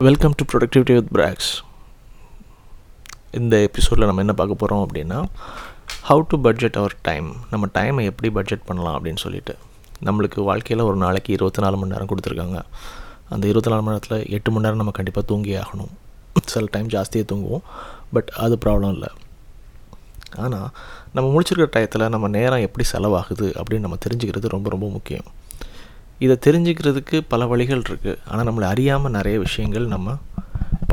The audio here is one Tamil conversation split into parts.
Welcome to productivity with Brax இந்த எபிசோடில் நம்ம என்ன பார்க்க போகிறோம் அப்படின்னா how to budget our time நம்ம டைமை எப்படி பட்ஜெட் பண்ணலாம் அப்படின்னு சொல்லிட்டு. நம்மளுக்கு வாழ்க்கையில் ஒரு நாளைக்கு இருபத்தி நாலு மணி நேரம் கொடுத்துருக்காங்க. அந்த இருபத்தி நாலு மணி நேரத்தில் எட்டு மணி நேரம் நம்ம கண்டிப்பாக தூங்கி ஆகணும். சில டைம் ஜாஸ்தியாக தூங்குவோம். பட் அது ப்ராப்ளம் இல்லை. ஆனால் நம்ம முடிச்சிருக்கிற டயத்தில் நம்ம நேரம் எப்படி செலவாகுது அப்படின்னு நம்ம தெரிஞ்சுக்கிறது ரொம்ப ரொம்ப முக்கியம். இதை தெரிஞ்சுக்கிறதுக்கு பல வழிகள் இருக்குது ஆனால் நம்மளை அறியாமல் நிறைய விஷயங்கள் நம்ம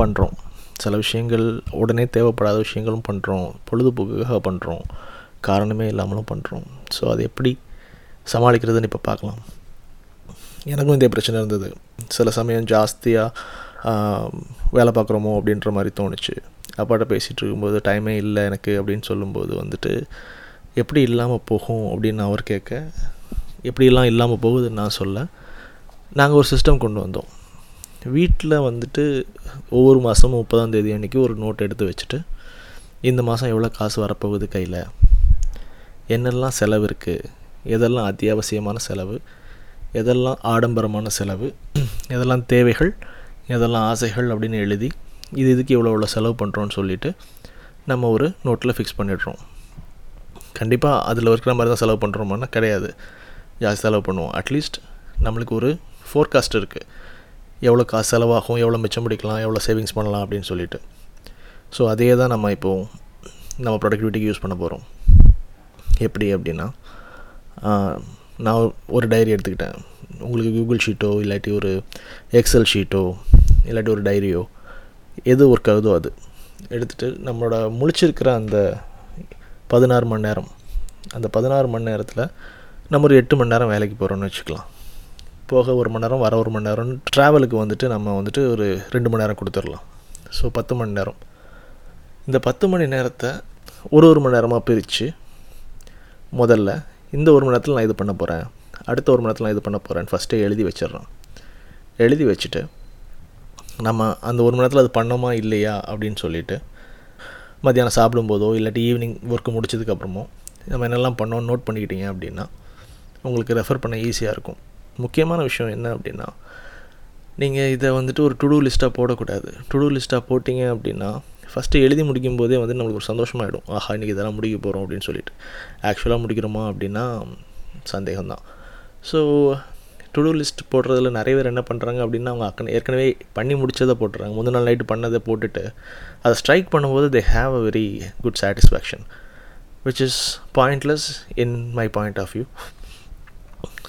பண்ணுறோம் சில விஷயங்கள் உடனே தேவைப்படாத விஷயங்களும் பண்ணுறோம் பொழுதுபோக்குக்காக பண்ணுறோம் காரணமே இல்லாமலும் பண்ணுறோம் ஸோ அது எப்படி சமாளிக்கிறதுன்னு இப்போ பார்க்கலாம். எனக்கும் இதே பிரச்சனை இருந்தது. சில சமயம் ஜாஸ்தியாக வேலை பார்க்குறோமோ அப்படின்ற மாதிரி தோணுச்சு. அப்பாட்ட பேசிகிட்டு இருக்கும்போது டைமே இல்லை எனக்கு அப்படின்னு சொல்லும்போது வந்துட்டு எப்படி இல்லாமல் போகும்? அப்படின்னு அவர் கேட்க எப்படிலாம் இல்லாமல் போகுதுன்னு நான் சொல்ல. நாங்கள் ஒரு சிஸ்டம் கொண்டு வந்தோம். வீட்டில் வந்துட்டு ஒவ்வொரு மாதமும் முப்பதாம் தேதி அன்றைக்கி ஒரு நோட் எடுத்து வச்சுட்டு இந்த மாதம் எவ்வளோ காசு வரப்போகுது கையில்? என்னெல்லாம் செலவு இருக்குது எதெல்லாம் அத்தியாவசியமான செலவு? எதெல்லாம் ஆடம்பரமான செலவு? எதெல்லாம் தேவைகள்? எதெல்லாம் ஆசைகள் அப்படின்னு எழுதி இது இதுக்கு இவ்வளோ இவ்வளோ செலவு பண்ணுறோன்னு சொல்லிவிட்டு நம்ம ஒரு நோட்டில் ஃபிக்ஸ் பண்ணிடுறோம். கண்டிப்பாக அதில் இருக்கிற மாதிரி தான் செலவு பண்ணுறோமான்னா கிடையாது. ஜாஸ்தி செலவு பண்ணுவோம். அட்லீஸ்ட் நம்மளுக்கு ஒரு ஃபோர்காஸ்ட் இருக்குது எவ்வளோ காசு செலவாகும் எவ்வளோ மிச்சம் பிடிக்கலாம் எவ்வளோ சேவிங்ஸ் பண்ணலாம் அப்படின்னு சொல்லிட்டு. ஸோ அதே தான் நம்ம இப்போது நம்ம ப்ரொடக்டிவிட்டிக்கு யூஸ் பண்ண போகிறோம் எப்படி அப்படின்னா நான் ஒரு டைரி எடுத்துக்கிட்டேன். உங்களுக்கு கூகுள் ஷீட்டோ இல்லாட்டி ஒரு எக்ஸல் ஷீட்டோ இல்லாட்டி ஒரு டைரியோ எது ஒர்க் ஆகுதோ அது எடுத்துகிட்டு நம்மளோட முழிச்சிருக்கிற அந்த பதினாறு மணி நேரம். அந்த பதினாறு மணி நேரத்தில் நம்ம ஒரு எட்டு மணி நேரம் வேலைக்கு போகிறோன்னு வச்சுக்கலாம். போக ஒரு மணி நேரம் வர ஒரு மணி நேரம் ட்ராவலுக்கு வந்துட்டு நம்ம வந்துட்டு ஒரு ரெண்டு மணி நேரம் கொடுத்துடலாம். ஸோ பத்து மணி நேரம். இந்த பத்து மணி நேரத்தை ஒரு ஒரு மணி நேரமாக பிரித்து முதல்ல இந்த ஒரு மணி நேரத்தில் நான் இது பண்ண போகிறேன் அடுத்த ஒரு மணி நேரத்தில் நான் இது பண்ண போகிறேன் ஃபஸ்ட்டே எழுதி வச்சிடுறோம். எழுதி வச்சுட்டு நம்ம அந்த ஒரு மணி நேரத்தில் அது பண்ணோமா இல்லையா அப்படின்னு சொல்லிவிட்டு மத்தியானம் சாப்பிடும்போதோ இல்லாட்டி ஈவினிங் ஒர்க்கு முடிச்சதுக்கப்புறமோ நம்ம என்னெல்லாம் பண்ணோம் நோட் பண்ணிக்கிட்டீங்க அப்படின்னா உங்களுக்கு ரெஃபர் பண்ண ஈஸியாக இருக்கும். முக்கியமான விஷயம் என்ன அப்படின்னா நீங்கள் இதை வந்துட்டு ஒரு டுடூ லிஸ்ட்டாக போடக்கூடாது. டுடூ லிஸ்ட்டாக போட்டிங்க அப்படின்னா ஃபஸ்ட்டு எழுதி முடிக்கும் போதே வந்து நம்மளுக்கு ஒரு சந்தோஷமாகிடும் ஆஹா இன்றைக்கி இதெல்லாம் முடிக்க போகிறோம் அப்படின்னு சொல்லிட்டு. ஆக்சுவலாக முடிக்கிறோமா அப்படின்னா சந்தேகம்தான். ஸோ டுடூ லிஸ்ட் போடுறதுல நிறைய பேர் என்ன பண்ணுறாங்க அப்படின்னா அவங்க அக்கன ஏற்கனவே பண்ணி முடிச்சதை போட்டுறாங்க. முந்தின நாள் நைட்டு பண்ணதை போட்டுட்டு அதை ஸ்ட்ரைக் பண்ணும்போது they have a very good satisfaction which is pointless in my point of view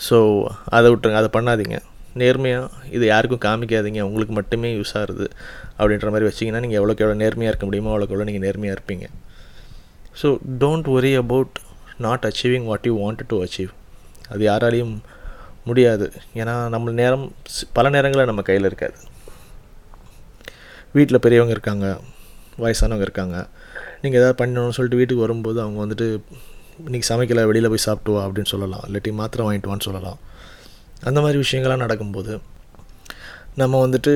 so அதை விட்டுருங்க அதை பண்ணாதீங்க. நேர்மையாக இது யாருக்கும் காமிக்காதீங்க. உங்களுக்கு மட்டுமே யூஸ் ஆகுது அப்படின்ற மாதிரி வச்சிங்கன்னா நீங்கள் எவ்வளோக்கு எவ்வளோ நேர்மையாக இருக்க முடியுமோ அவ்வளோக்கு எவ்வளோ நீங்கள் நேர்மையாக இருப்பீங்க. So don't worry about not achieving what you want to achieve அது யாராலையும் முடியாது. ஏன்னா நம்ம நேரம் பல நேரங்களில் நம்ம கையில் இருக்காது. வீட்டில் பெரியவங்க இருக்காங்க வயசானவங்க இருக்காங்க. நீங்கள் எதாவது பண்ணணும்னு சொல்லிட்டு வீட்டுக்கு வரும்போது அவங்க வந்துட்டு இன்றைக்கி சமைக்கலை வெளியில் போய் சாப்பிட்டு வா அப்படின்னு சொல்லலாம். இல்லாட்டி மாத்திரை வாங்கிட்டு வான்னு சொல்லலாம். அந்த மாதிரி விஷயங்கள்லாம் நடக்கும்போது நம்ம வந்துட்டு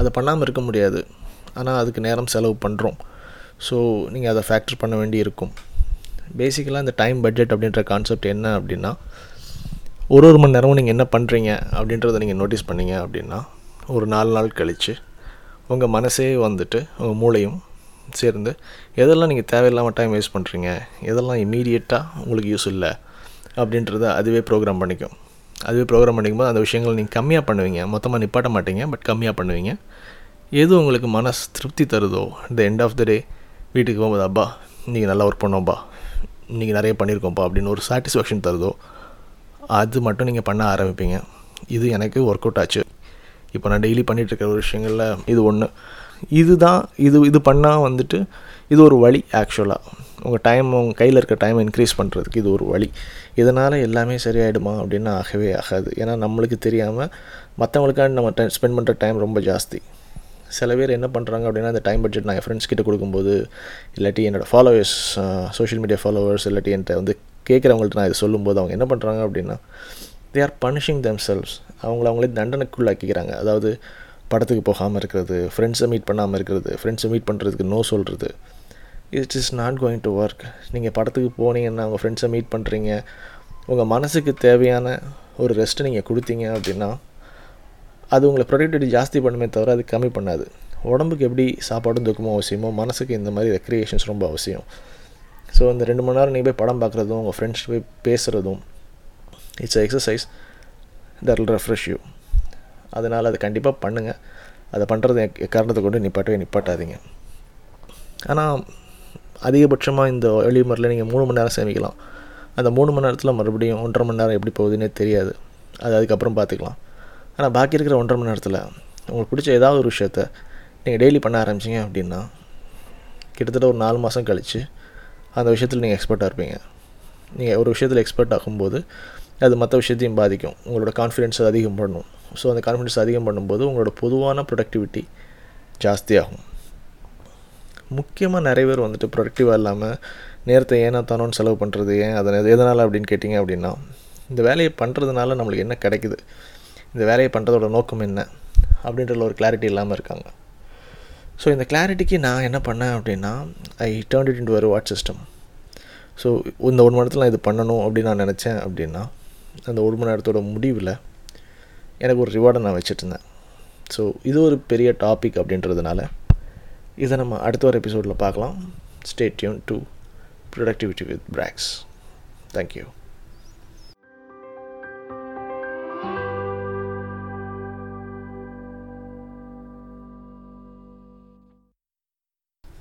அதை பண்ணாமல் இருக்க முடியாது. ஆனால் அதுக்கு நேரம் செலவு பண்ணுறோம் ஸோ நீங்கள் அதை ஃபேக்டர் பண்ண வேண்டி இருக்கும். பேசிக்கலாக இந்த டைம் பட்ஜெட் அப்படின்ற கான்செப்ட் என்ன அப்படின்னா ஒரு ஒரு மணி நேரமும் நீங்கள் என்ன பண்ணுறீங்க அப்படின்றத நீங்கள் நோட்டீஸ் பண்ணீங்க அப்படின்னா ஒரு நாலு நாள் கழித்து உங்கள் மனசே வந்துட்டு உங்கள் மூளையும் சேர்ந்து எதெல்லாம் நீங்கள் தேவையில்லாமல் டைம் வேஸ்ட் பண்ணுறீங்க எதெல்லாம் இமீடியட்டாக உங்களுக்கு யூஸ் இல்லை அப்படின்றத அதுவே ப்ரோக்ராம் பண்ணிக்கும். அதுவே ப்ரோக்ராம் பண்ணிக்கும்போது அந்த விஷயங்கள் நீங்கள் கம்மியாக பண்ணுவீங்க. மொத்தமாக நிப்பாட்ட மாட்டீங்க பட் கம்மியாக பண்ணுவீங்க. எது உங்களுக்கு மனசு திருப்தி தருதோ இந்த எண்ட் ஆஃப் த டே வீட்டுக்கு போகும்போது அப்பா இன்றைக்கி நல்லா ஒர்க் பண்ணோம்ப்பா இன்றைக்கி நிறைய பண்ணியிருக்கோம்ப்பா அப்படின்னு ஒரு சாட்டிஸ்ஃபேக்ஷன் தருதோ அது மட்டும் நீங்கள் பண்ண ஆரம்பிப்பீங்க. இது எனக்கு ஒர்க் அவுட் ஆச்சு. இப்போ நான் டெய்லி பண்ணிகிட்ருக்கிற ஒரு விஷயங்களில் இது ஒன்று இதுதான் இது இது பண்ணால் வந்துட்டு இது ஒரு வழி ஆக்சுவலாக உங்கள் டைம் உங்கள் கையில் இருக்க டைம் இன்க்ரீஸ் பண்ணுறதுக்கு இது ஒரு வழி. இதனால் எல்லாமே சரியாயிடுமா அப்படின்னு ஆகவே ஆகாது. ஏன்னா நம்மளுக்கு தெரியாமல் மற்றவங்களுக்காண்டி நம்ம டைம் ஸ்பெண்ட் பண்ணுற டைம் ரொம்ப ஜாஸ்தி. சில பேர் என்ன பண்ணுறாங்க அப்படின்னா அந்த டைம் பட்ஜெட் நான் என் ஃப்ரெண்ட்ஸ் கிட்ட கொடுக்கும்போது இல்லாட்டி என்னோடய ஃபாலோவர்ஸ் சோஷியல் மீடியா ஃபாலோவர்ஸ் இல்லாட்டி என்கிட்ட வந்து கேட்குறவங்கள்ட்ட நான் இதை சொல்லும்போது அவங்க என்ன பண்ணுறாங்க அப்படின்னா they are punishing themselves அவங்கள அவங்களே தண்டனைக்குள்ளாக்கிக்கிறாங்க. அதாவது படத்துக்கு போகாமல் இருக்கிறது ஃப்ரெண்ட்ஸை மீட் பண்ணாமல் இருக்கிறது ஃப்ரெண்ட்ஸை மீட் பண்ணுறதுக்கு நோ சொல்கிறது it is not going to work நீங்கள் படத்துக்கு போனீங்கன்னா உங்கள் ஃப்ரெண்ட்ஸை மீட் பண்ணுறீங்க உங்கள் மனசுக்கு தேவையான ஒரு ரெஸ்ட்டு நீங்கள் கொடுத்தீங்க அப்படின்னா அது உங்களை ப்ரொடக்டிவிட்டி ஜாஸ்தி பண்ணுமே தவிர அது கம்மி பண்ணாது. உடம்புக்கு எப்படி சாப்பாடும் தூக்கமும் அவசியமோ மனசுக்கு இந்த மாதிரி ரெக்ரியேஷன்ஸ் ரொம்ப அவசியம். ஸோ இந்த ரெண்டு மணி நேரம் நீங்கள் போய் படம் பார்க்குறதும் உங்கள் ஃப்ரெண்ட்ஸ் போய் பேசுகிறதும் it's exercise that will refresh you அதனால் அதை கண்டிப்பாக பண்ணுங்கள் அதை பண்ணுறது காரணத்தை கொண்டு நிப்பாட்டவே நிப்பாட்டாதீங்க. ஆனால் அதிகபட்சமாக இந்த எளிமரில் நீங்கள் மூணு மணி நேரம் சேமிக்கலாம். அந்த மூணு மணி நேரத்தில் மறுபடியும் ஒன்றரை மணி நேரம் எப்படி போகுதுன்னே தெரியாது. அது அதுக்கப்புறம் பார்த்துக்கலாம். ஆனால் பாக்கி இருக்கிற ஒன்றரை மணி நேரத்தில் உங்களுக்கு பிடிச்ச ஏதாவது ஒரு விஷயத்த நீங்கள் டெய்லி பண்ண ஆரம்பிச்சிங்க அப்படின்னா கிட்டத்தட்ட ஒரு நாலு மாதம் கழித்து அந்த விஷயத்தில் நீங்கள் எக்ஸ்பர்ட்டாக இருப்பீங்க. நீங்கள் ஒரு விஷயத்தில் எக்ஸ்பர்ட் ஆகும்போது அது மற்ற விஷயத்தையும் பாதிக்கும். உங்களோட கான்ஃபிடென்ஸ் அதிகம் பண்ணும் ஸோ அந்த கான்ஃபிடென்ஸ் அதிகம் பண்ணும்போது உங்களோட பொதுவான ப்ரொடக்டிவிட்டி ஜாஸ்தியாகும். முக்கியமாக நிறைய பேர் வந்துட்டு ப்ரொடக்டிவாக இல்லாமல் நேரத்தை ஏன்னா தானோன்னு செலவு பண்ணுறது ஏன் அதை எதனால் அப்படின்னு கேட்டிங்க அப்படின்னா இந்த வேலையை பண்ணுறதுனால நம்மளுக்கு என்ன கிடைக்குது? இந்த வேலையை பண்ணுறதோட நோக்கம் என்ன? அப்படின்றதுல ஒரு கிளாரிட்டி இல்லாமல் இருக்காங்க. ஸோ இந்த கிளாரிட்டிக்கு நான் என்ன பண்ணேன் அப்படின்னா ஐ டேர்ன் இட் இன்டு ஒரு வாட் சிஸ்டம் ஸோ இந்த ஒரு மணி நேரத்தில் நான் இது பண்ணணும் அப்படின்னு நான் நினச்சேன் அப்படின்னா அந்த ஒரு மணி நேரத்தோட முடிவில் எனக்கு ஒரு ரிவார்டை நான் வச்சுட்ருந்தேன் ஸோ இது ஒரு பெரிய டாபிக் அப்படின்றதுனால இதை நம்ம அடுத்த ஒரு எபிசோடில் பார்க்கலாம். Stay tuned to productivity with Brax thank you